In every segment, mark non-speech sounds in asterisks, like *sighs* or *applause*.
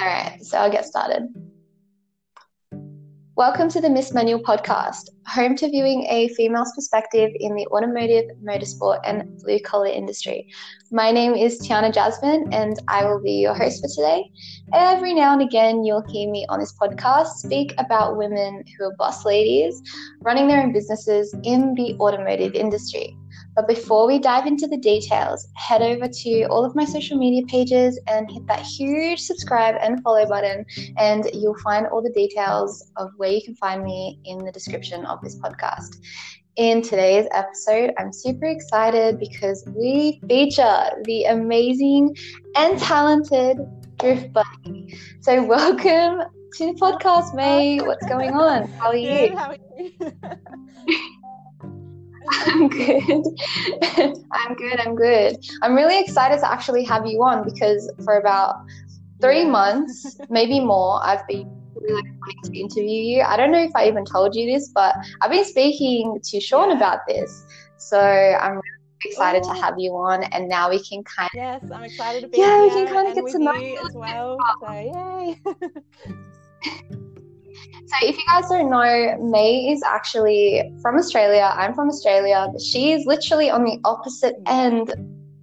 All right, so I'll get started. Welcome to the Miss Manual podcast, home to viewing a female's perspective in the automotive, motorsport, and blue collar industry. My name is Tiana Jasmine, and I will be your host for today. Every now and again, you'll hear me on this podcast speak about women who are boss ladies running their own businesses in the automotive industry. But before we dive into the details, head over to all of my social media pages and hit that huge subscribe and follow button, and you'll find all the details of where you can find me in the description of this podcast. In today's episode, I'm super excited because we feature the amazing and talented Drift Bunny. So, welcome to the podcast, May. What's going on? How are you? How are you? *laughs* I'm good. I'm good. I'm good. I'm really excited to actually have you on because for about three months, *laughs* maybe more, I've been really wanting to interview you. I don't know if I even told you this, but I've been speaking to Sean Yeah. about this. So I'm really excited to have you on, and now we can kind of yes, I'm excited to be Yeah, we can kinda get with to know you as well. So yay! *laughs* So, if you guys don't know, May is actually from Australia. I'm from Australia, but she is literally on the opposite mm. end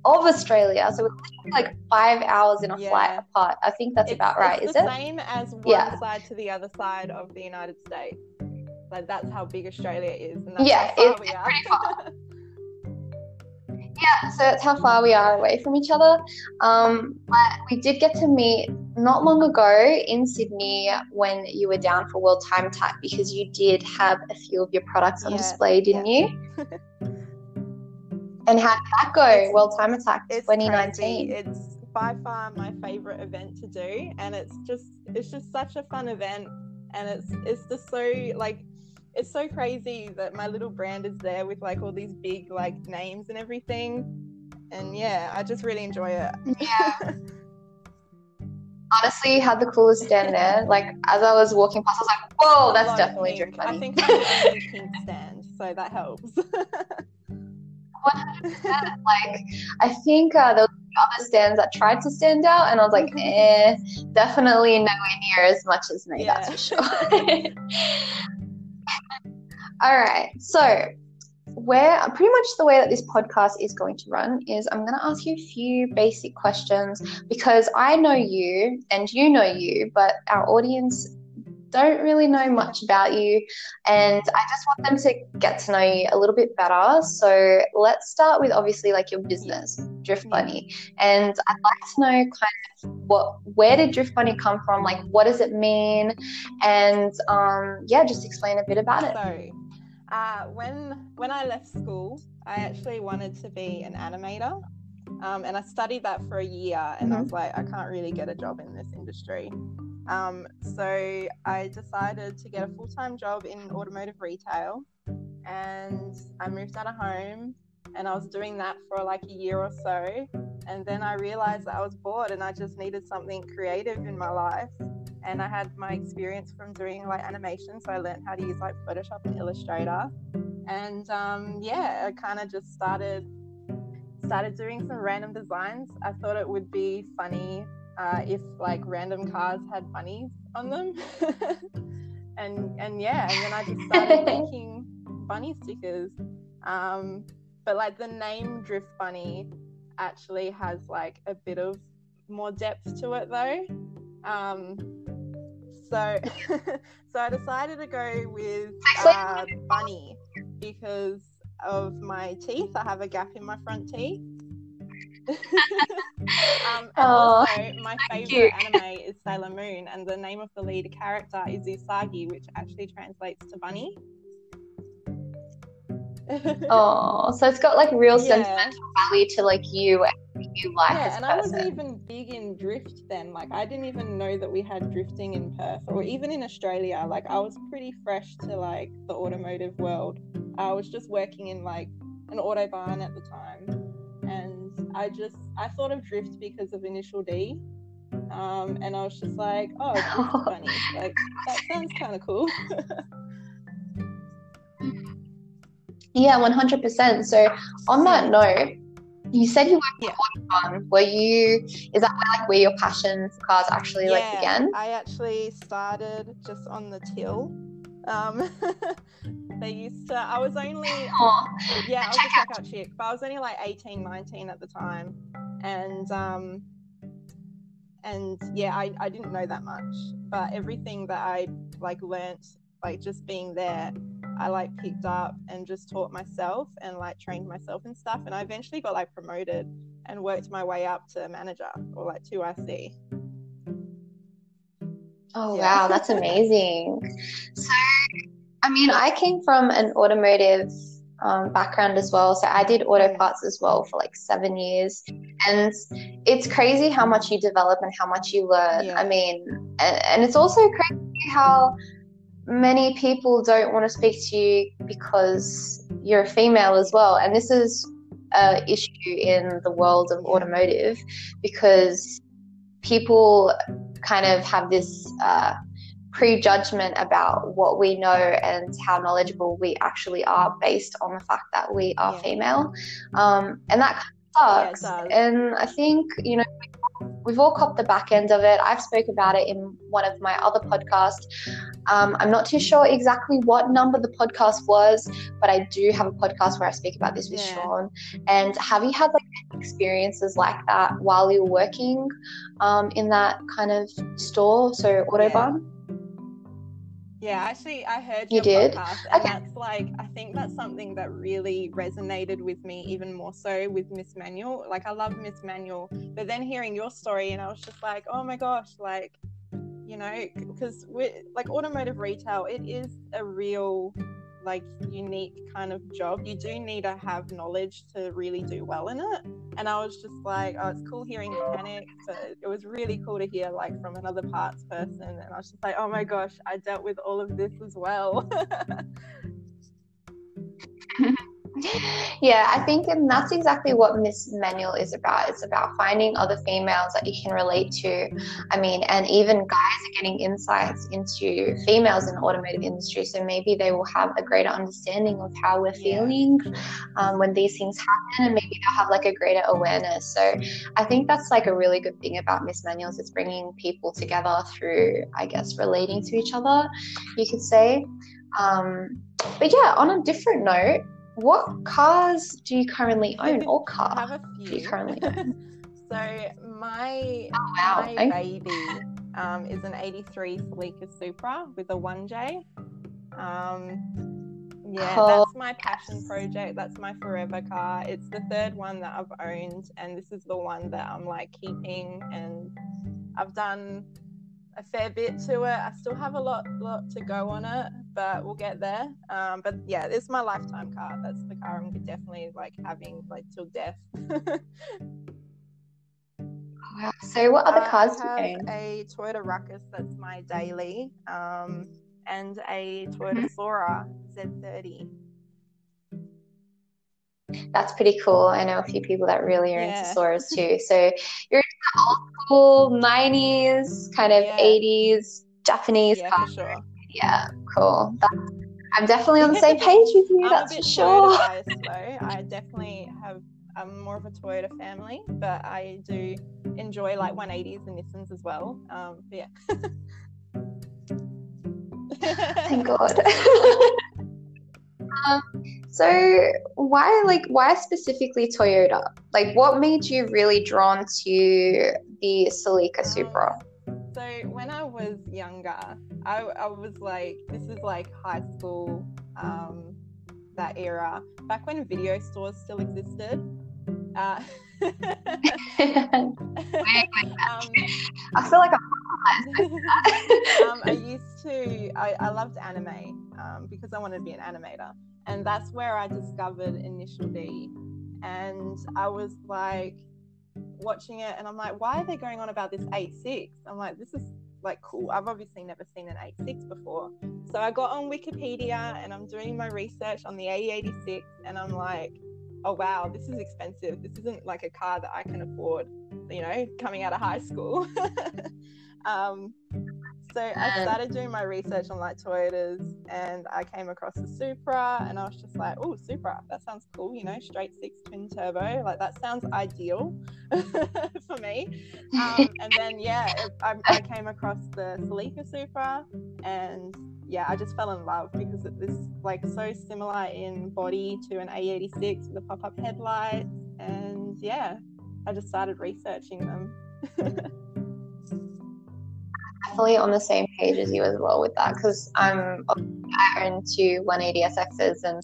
of Australia. So, we're like five hours in a flight apart. I think that's it's, about right, it's is the it? same as one Yeah. side to the other side of the United States. Like that's how big Australia is, and that's Yeah, it's pretty far. *laughs* Yeah, so that's how far we are away from each other. Um, but we did get to meet not long ago in Sydney when you were down for World Time Attack because you did have a few of your products on Yeah, display, didn't yeah. you? *laughs* and how did that go? It's- World Time Attack it's 2019. crazy. It's by far my favorite event to do, and it's just it's just such a fun event, and it's it's just so like it's so crazy that my little brand is there with like all these big like names and everything, and yeah, I just really enjoy it. Yeah. *laughs* Honestly, you had the coolest stand there. Like as I was walking past, I was like, "Whoa, that's definitely. Drift Bunny." I think *laughs* I have a pink stand, so that helps. like I think uh, there were other stands that tried to stand out, and I was like, *laughs* eh, definitely nowhere near as much as me. That's for sure. All right, so where pretty much the way that this podcast is going to run is I'm going to ask you a few basic questions because I know you and you know you, but our audience don't really know much about you and I just want them to get to know you a little bit better. So let's start with obviously like your business, Drift Yeah. Bunny. And I'd like to know kind of what where did Drift Bunny come from? Like what does it mean? And um yeah, just explain a bit about it. So, uh, when when I left school, I actually wanted to be an animator, um, and I studied that for a year. And I was like, I can't really get a job in this industry. Um, so I decided to get a full time job in automotive retail, and I moved out of home. And I was doing that for like a year or so, and then I realized that I was bored and I just needed something creative in my life and I had my experience from doing like animation, so I learned how to use like Photoshop and Illustrator, and um, yeah, I kind of just started started doing some random designs. I thought it would be funny uh, if like random cars had bunnies on them, *laughs* and and yeah, and then I just started *laughs* making bunny stickers. Um, but like the name Drift Bunny actually has like a bit of more depth to it though. Um, so, *laughs* so I decided to go with uh, bunny because of my teeth. I have a gap in my front teeth. *laughs* um, Aw, also, my favorite anime is Sailor Moon, and the name of the lead character is Usagi, which actually translates to bunny. *laughs* Oh, so it's got like real Yeah. sentimental value to like you and you like yeah, and I wasn't even big in drift then. Like, I didn't even know that we had drifting in Perth or even in Australia. Like, I was pretty fresh to like the automotive world. I was just working in like an Autobarn at the time, I just I thought of drift because of Initial D. Um, and I was just like, oh. *laughs* Like, that sounds kind of cool. *laughs* Yeah, one hundred percent. So on that note, you said you worked yeah. Autobarn. Were you? Is that where like where your passion for cars actually yeah, like began? I actually started just on the till. Um, *laughs* they used to. I was only. Yeah, I was a checkout chick, but I was only like 18, 19 at the time, and um, and yeah, I I didn't know that much, but everything that I like learnt, like just being there I like picked up and just taught myself and like trained myself and stuff. And I eventually got like promoted and worked my way up to manager or like 2IC. Oh, yeah. wow. That's *laughs* amazing. so, I mean, I came from an automotive um, background as well. So I did auto parts as well for like seven years. And it's crazy how much you develop and how much you learn. Yeah. I mean, and, and it's also crazy how many people don't want to speak to you because you're a female as well. And this is an issue in the world of automotive because people kind of have this uh, prejudgment about what we know and how knowledgeable we actually are based on the fact that we are yeah. female. Um, and that kind sucks. Yeah, and I think, you know, we've all copped the back end of it. I've spoke about it in one of my other podcasts. Um, I'm not too sure exactly what number the podcast was, but I do have a podcast where I speak about this with yeah. Sean. And have you had like experiences like that while you were working um, in that kind of store, so Autobarn? Yeah. Yeah, actually, I heard you did. Podcast, and okay. that's like I think that's something that really resonated with me even more so with Miss Manual. Like I love Miss Manual, but then hearing your story, and I was just like, oh my gosh, like you know, because we're like automotive retail, it is a real like unique kind of job. You do need to have knowledge to really do well in it. And I was just like, oh, it's cool hearing mechanics, it was really cool to hear like from another parts person. And I was just like, oh my gosh, I dealt with all of this as well. *laughs* *laughs* yeah, I think, and that's exactly what Miss Manual is about. It's about finding other females that you can relate to. I mean, and even guys are getting insights into females in the automotive industry. So maybe they will have a greater understanding of how we're feeling um, when these things happen, and maybe they'll have like a greater awareness. So I think that's like a really good thing about Miss Manuals. It's bringing people together through, I guess, relating to each other, you could say. Um, but yeah, on a different note, what cars do you currently own or car I have a few. do you currently *laughs* own? so my, oh, wow. my okay. baby um, is an 83 Celica Supra with a 1J. Um, yeah, oh, that's my passion project. That's my forever car. It's the third one that I've owned, and this is the one that I'm like keeping. And I've done a fair bit to it. I still have a lot, lot to go on it, but we'll get there. Um, but yeah, it's my lifetime car. That's the car I'm definitely like having like till death. wow. *laughs* So, what other cars do you own? A Toyota Rukus. That's my daily, um, and a Toyota Soarer Z30 that's pretty cool. I know a few people that really are yeah. into Soarers *laughs* too. So you're into the old school 90s, kind of yeah. 80s Japanese yeah, car. Sure. Yeah, cool. That's, I'm definitely on the *laughs* same page with you. that's for sure. Biased, though. I *laughs* definitely have. I'm more of a Toyota family, but I do enjoy like 180s and Nissans as well. Um, yeah. Thank *laughs* God. um, so why like why specifically Toyota? Like what made you really drawn to the Celica Supra? So when I was younger, I, I was like, this is like high school, um, that era, back when video stores still existed. Uh, um, *laughs* *laughs* I feel like I'm *laughs* um, I used to, I, I loved anime um, because I wanted to be an animator. And that's where I discovered Initial D. And I was like watching it and I'm like, why are they going on about this 8.6? I'm like, this is like cool. I've obviously never seen an 8.6 before. So I got on Wikipedia and I'm doing my research on the AE86 and I'm like, oh wow, this is expensive. This isn't like a car that I can afford, you know, coming out of high school. *laughs* um, So I started doing my research on like Toyotas and I came across the Supra and I was just like, oh, Supra, that sounds cool, you know, straight six twin turbo. Like that sounds ideal *laughs* for me. Um, *laughs* and then, yeah, I, I, came across the Celica Supra and yeah, I just fell in love because it is like so similar in body to an A86 with the pop up headlights. And yeah, I just started researching them. *laughs* definitely on the same page as you as well with that because I'm I own two 180SXs and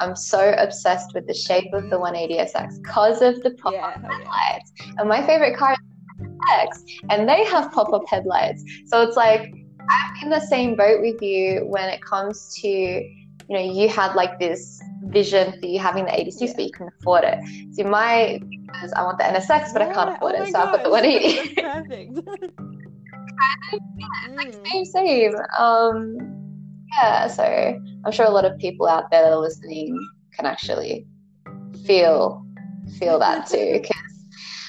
I'm so obsessed with the shape of the 180SX because of the pop up yeah, headlights. Yeah. And my favorite car is X, and they have pop up headlights. So it's like I'm in the same boat with you when it comes to you know you had like this vision for you having the 86 yeah. but you can afford it. So my I want the NSX but I can't afford oh it, so I've got the *laughs* 180. Perfect. *laughs* mm. same, same. Um, yeah, so I'm sure a lot of people out there that are listening can actually feel feel that too, because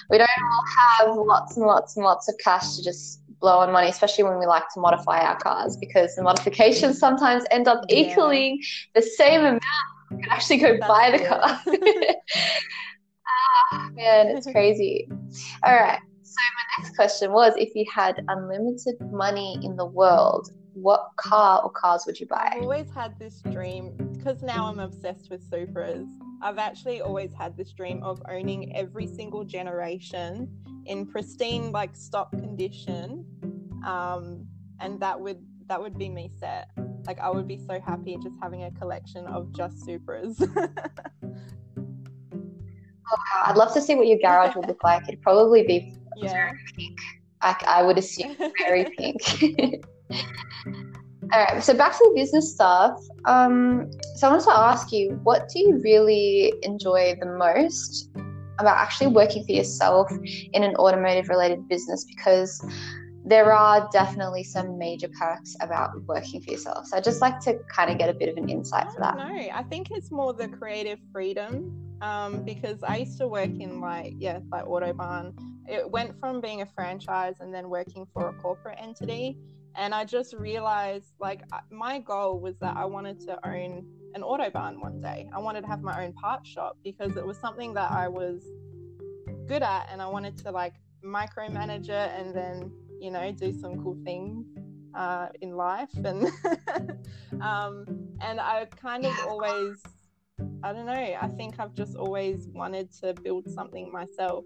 we don't all have lots and lots and lots of cash to just blow on money, especially when we like to modify our cars, because the modifications sometimes end up equaling the same amount. You can actually go That's buy the car. *laughs* *laughs* ah, man, it's *laughs* crazy. All right. So my next question was if you had unlimited money in the world, what car or cars would you buy? I've always had this dream because now I'm obsessed with Supras. I've actually always had this dream of owning every single generation in pristine, like stock condition, um, and that would that would be me set. Like I would be so happy just having a collection of just Supras. *laughs* oh, I'd love to see what your garage would look like. It'd probably be yeah. pink. I, I would assume very *laughs* pink. *laughs* All right, so back to the business stuff. Um, so I wanted to ask you, what do you really enjoy the most about actually working for yourself in an automotive related business? Because there are definitely some major perks about working for yourself. So I'd just like to kind of get a bit of an insight for that. No, I think it's more the creative freedom um, because I used to work in like, yeah, like Autobarn it went from being a franchise and then working for a corporate entity. And i just realized like my goal was that i wanted to own an autobarn one day. I wanted to have my own part shop because it was something that i was good at and i wanted to like micromanage it and then you know do some cool things uh, in life. And *laughs* um, and i kind of *laughs* always i don't know i think i've just always wanted to build something myself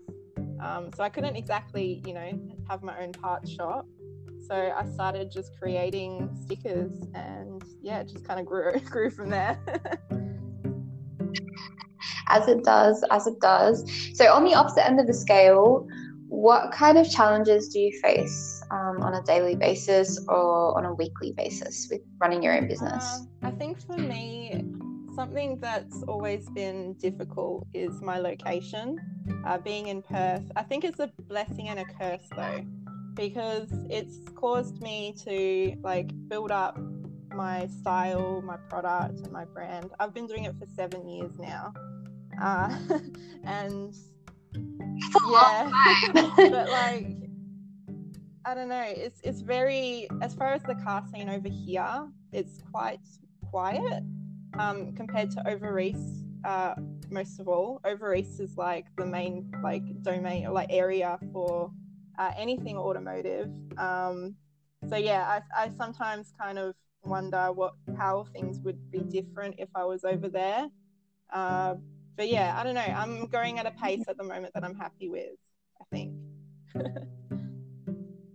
um, so I couldn't exactly, you know, have my own parts shop. So I started just creating stickers, and yeah, it just kind of grew *laughs* grew from there. *laughs* as it does, as it does. So on the opposite end of the scale, what kind of challenges do you face um, on a daily basis or on a weekly basis with running your own business? Uh, I think for me, something that's always been difficult is my location. Uh, being in Perth, I think it's a blessing and a curse though, because it's caused me to like build up my style, my product, and my brand. I've been doing it for seven years now, uh, *laughs* and yeah, *laughs* but *laughs* like I don't know. It's it's very as far as the car scene over here, it's quite quiet um, compared to over. Uh, most of all, over is like the main like domain or like area for uh, anything automotive. Um, so yeah, I, I sometimes kind of wonder what how things would be different if I was over there. Uh, but yeah, I don't know. I'm going at a pace at the moment that I'm happy with. I think. *laughs*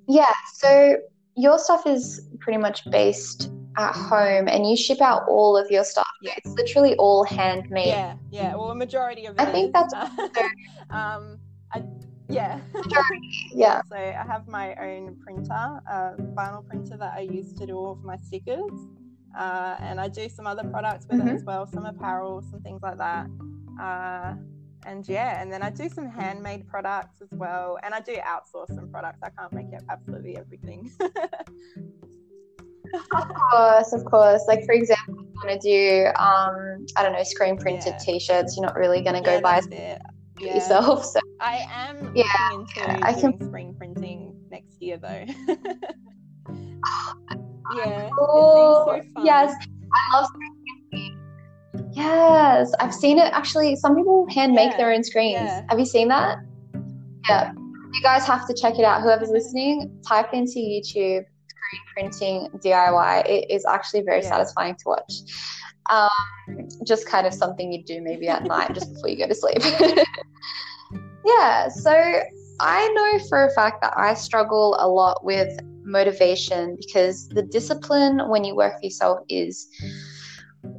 yeah. So your stuff is pretty much based at home and you ship out all of your stuff. Yeah. It's literally all handmade. Yeah, yeah. Well, a majority of it. I think is, that's. *laughs* um, I, yeah. yeah. *laughs* So I have my own printer, a vinyl printer that I use to do all of my stickers, uh, and I do some other products with mm-hmm. it as well, some apparel, some things like that. Uh, and yeah, and then I do some handmade products as well, and I do outsource some products. I can't make absolutely everything. *laughs* of course, of course. Like for example, you want to do um, I don't know, screen printed yeah. t-shirts. You're not really going to go yeah, buy it yeah. yourself. *laughs* So I am yeah, into I can... screen printing next year though. *laughs* yeah. Oh, so fun. yes. I love Yes, I've seen it actually. Some people hand make their own screens. Have you seen that? Yeah. You guys have to check it out. Whoever's listening, type into YouTube printing DIY. It is actually very Yeah. satisfying to watch. Um, just kind of something you do maybe at night just before you go to sleep. *laughs* yeah, so I know for a fact that I struggle a lot with motivation because the discipline when you work for yourself is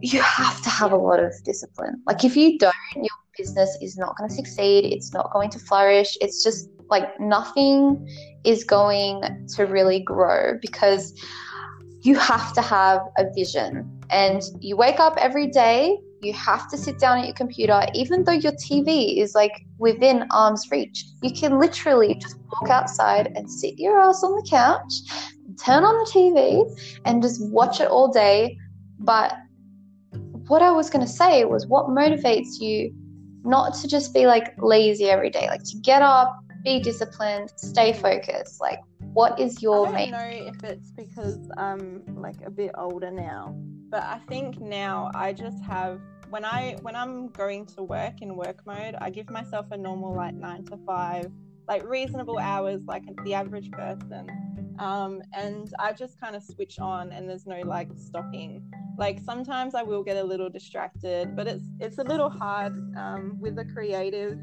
you have to have a lot of discipline. Like if you don't, your business is not going to succeed. It's not going to flourish. It's just like nothing is going to really grow because you have to have a vision. And you wake up every day, you have to sit down at your computer, even though your TV is like within arm's reach. You can literally just walk outside and sit your ass on the couch, turn on the TV, and just watch it all day. But what I was going to say was what motivates you not to just be like lazy every day, like to get up, be disciplined, stay focused. Like, what is your I don't main? know if it's because I'm like a bit older now, but I think now I just have when I when I'm going to work in work mode, I give myself a normal like nine to five, like reasonable hours, like the average person. Um, and I just kind of switch on, and there's no like stopping. Like sometimes I will get a little distracted, but it's it's a little hard um, with a creative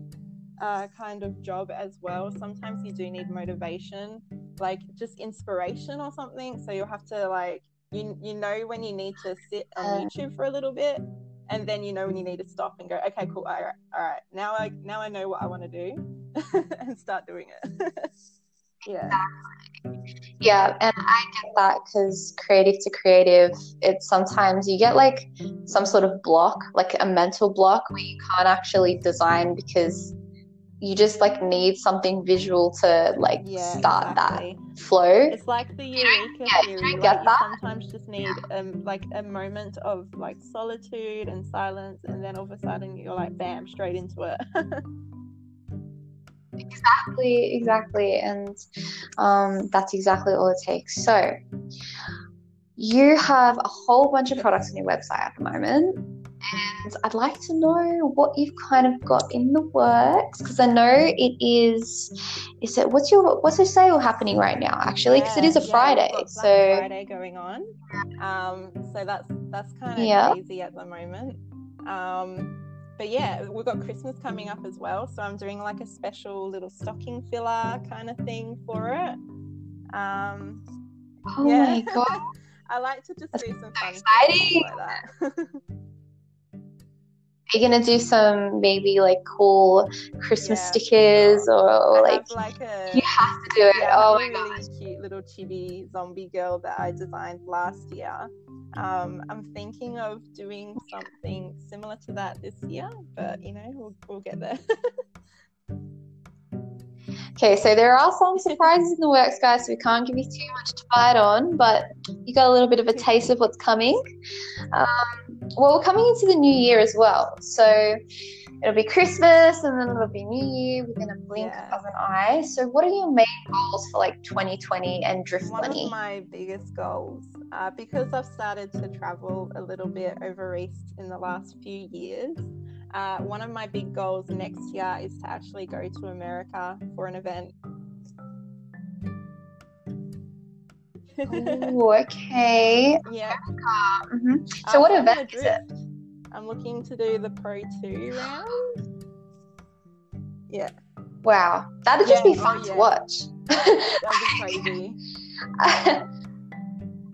uh, kind of job as well. Sometimes you do need motivation like just inspiration or something. So you'll have to like you you know when you need to sit on. YouTube for a little bit, and then you know when you need to stop and go, okay, cool, all right, all right. Now I now I know what I want to do, *laughs* and start doing it. *laughs* yeah, Yeah, and I get that because creative to creative, it's sometimes you get like some sort of block, like a mental block where you can't actually design because you just like need something visual to like yeah, start exactly. that flow. It's like the eureka yeah, you theory. don't Like get you that. sometimes just need um like a moment of like solitude and silence, and then all of a sudden you're like, bam, straight into it. *laughs* Exactly, exactly. And um, that's exactly all it takes. So, you have a whole bunch of products on your website at the moment. And I'd like to know what you've kind of got in the works because I know it is. Is it what's your what's your sale happening right now? Actually, because it is a Yeah, yeah, Friday, so Friday going on. Um, so that's that's kind of Yeah. crazy at the moment. Um, but yeah, we've got Christmas coming up as well. So I'm doing like a special little stocking filler kind of thing for it. Um, oh yeah. my god, *laughs* I like to just That's do some fun exciting. like that. *laughs* are you gonna do some maybe like cool Christmas Yeah, stickers or, or I like like a you have to do it? yeah, oh my have a god. really cute little chibi zombie girl that I designed last year. Um, I'm thinking of doing something similar to that this year, but you know, we'll, we'll get there. *laughs* Okay, so there are some surprises in the works, guys. So we can't give you too much to bite on, but you got a little bit of a *laughs* taste of what's coming. Um, well, we're coming into the new year as well, so it'll be Christmas and then it'll be New Year within a blink Yeah. of an eye. So, what are your main goals for like 2020 and Drift Bunny? of my biggest goals, uh, because I've started to travel a little bit over East in the last few years, uh, one of my big goals next year is to actually go to America for an event. Ooh, okay. *laughs* yeah. hmm So, what Um, on event is it? I'm looking to do the Pro 2 round. Yeah, Wow, that'd just Yeah, be oh, fun to watch. that'd be *laughs* crazy.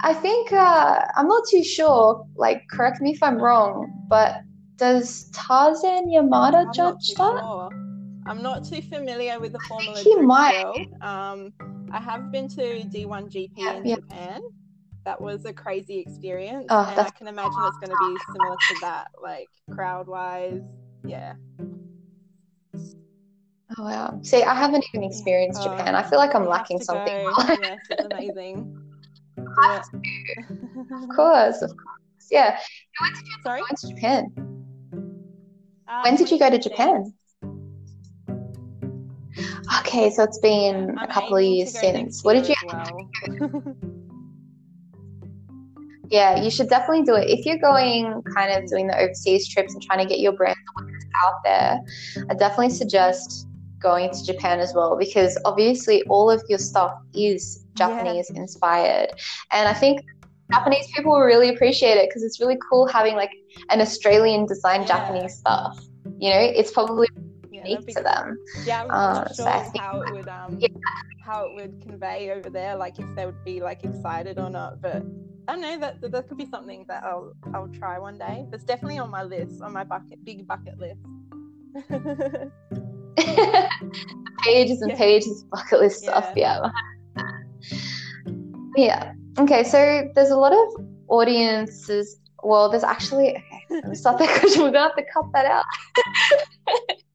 I think uh, I'm not too sure. Like, correct me if I'm wrong, but does Tarzan Yamada I'm judge that? sure. I'm not too familiar with the Formula he might. Um, I have been to D1 GP Yeah, in yeah. Japan. That was a crazy experience, Oh, and I can imagine it's going to be similar to that, like crowd wise. Yeah. Oh wow! See, I haven't even experienced Oh, Japan. I feel like I'm lacking something. *laughs* yes, it's amazing. Do Of course, of course. Yeah. When did you Sorry. go to Japan? Uh, When did you go to 2015. Japan? Okay, so it's been I'm a couple of years since. What did you? well. *laughs* yeah, you should definitely do it. If you're going kind of doing the overseas trips and trying to get your brand out there, I definitely suggest going to Japan as well because obviously all of your stuff is Japanese yeah. inspired. And I think Japanese people will really appreciate it because it's really cool having like an Australian designed yeah. Japanese stuff. You know, it's probably unique to them. Yeah, I'm uh, not sure so how it would um yeah. how it would convey over there, like if they would be like excited or not. But I don't know that that could be something that I'll I'll try one day. It's definitely on my list, on my bucket big bucket list. *laughs* pages and yeah. pages of bucket list stuff. Yeah. Yeah. Okay, so there's a lot of audiences. Well, there's actually okay. Stop that *laughs* question. We're gonna have to cut that out. *laughs*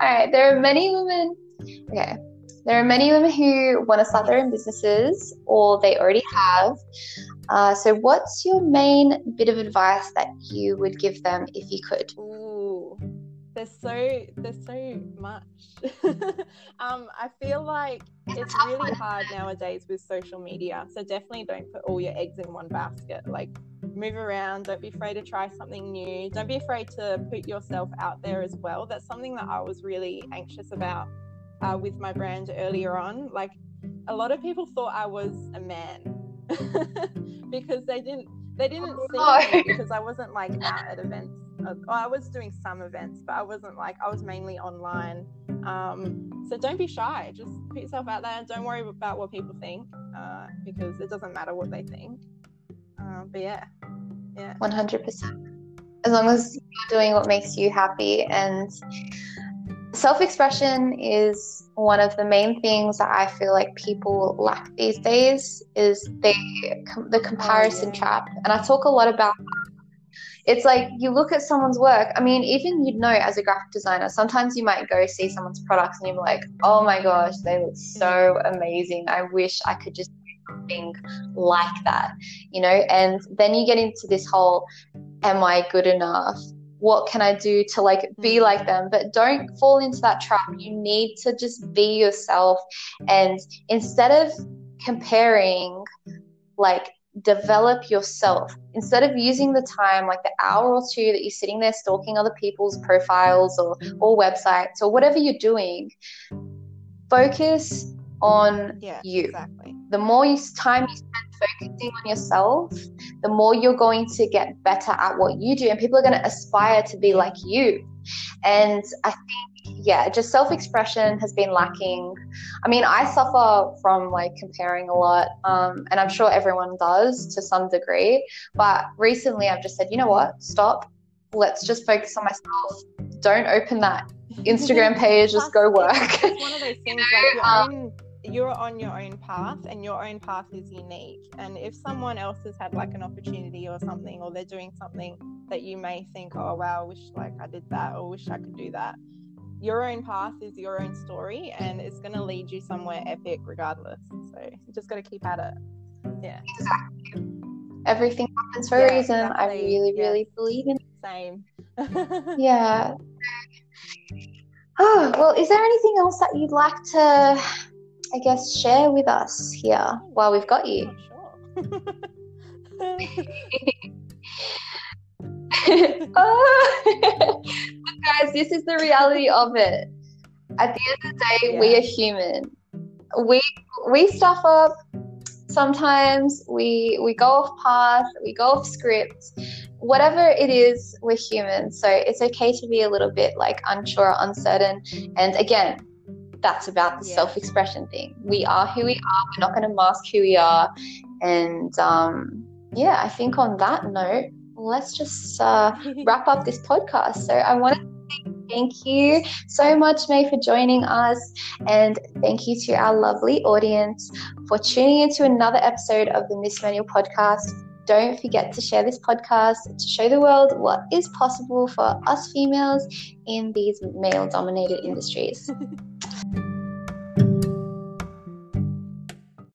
All right. There are many women. Okay. There are many women who want to start their own businesses, or they already have. Uh, so, what's your main bit of advice that you would give them if you could? Ooh, there's so there's so much. *laughs* um, I feel like it's really hard nowadays with social media. So definitely don't put all your eggs in one basket. Like move around. Don't be afraid to try something new. Don't be afraid to put yourself out there as well. That's something that I was really anxious about uh, with my brand earlier on. Like a lot of people thought I was a man *laughs* because they didn't they didn't see me *laughs* because I wasn't like out at events. Uh, I was doing some events, but I wasn't like I was mainly online. Um, so don't be shy. Just put yourself out there. Don't worry about what people think uh, because it doesn't matter what they think. Uh, but yeah, yeah, one hundred percent. As long as you're doing what makes you happy and self expression is one of the main things that I feel like people lack these days is they the comparison oh, yeah. trap. And I talk a lot about it's like you look at someone's work. I mean, even you'd know as a graphic designer, sometimes you might go see someone's products and you're like, oh my gosh, they look so amazing. I wish I could just something like that, you know? And then you get into this whole, am I good enough? what can I do to like be mm. like them? But don't fall into that trap. You need to just be yourself. And instead of comparing, like, develop yourself. Instead of using the time, like the hour or two that you're sitting there stalking other people's profiles or, or websites or whatever you're doing, focus on yeah, you. Exactly. The more you, time you spend focusing on yourself, the more you're going to get better at what you do, and people are going to aspire to be like you. And I think, yeah, just self expression has been lacking. I mean, I suffer from like comparing a lot, um, and I'm sure everyone does to some degree. But recently, I've just said, you know what? Stop. Let's just focus on myself. Don't open that *laughs* Instagram page. just go work. It's one of those *laughs* things like your um, own you're on your own path and your own path is unique. And if someone else has had like an opportunity or something or they're doing something that you may think oh wow I wish like i did that or wish i could do that your own path is your own story and it's going to lead you somewhere epic regardless. So you just got to keep at it. Yeah. Exactly. Everything happens for yeah, a reason exactly. i really yes. really believe in the same. *laughs* Yeah. Oh *sighs* well is there anything else that you'd like to I guess, share with us here while we've got you? *laughs* oh, guys, this is the reality of it. At the end of the day, yeah. we are human. We we stuff up. Sometimes we we go off path. We go off script. Whatever it is, we're human. So it's okay to be a little bit like unsure, uncertain. And again, that's about the yeah. self-expression thing. We are who we are. We're not going to mask who we are. And um, yeah, I think on that note, let's just uh, *laughs* wrap up this podcast. So I want to thank you so much, May, for joining us. And thank you to our lovely audience for tuning into another episode of the Miss Manual podcast. Don't forget to share this podcast to show the world what is possible for us females in these male dominated industries. *laughs*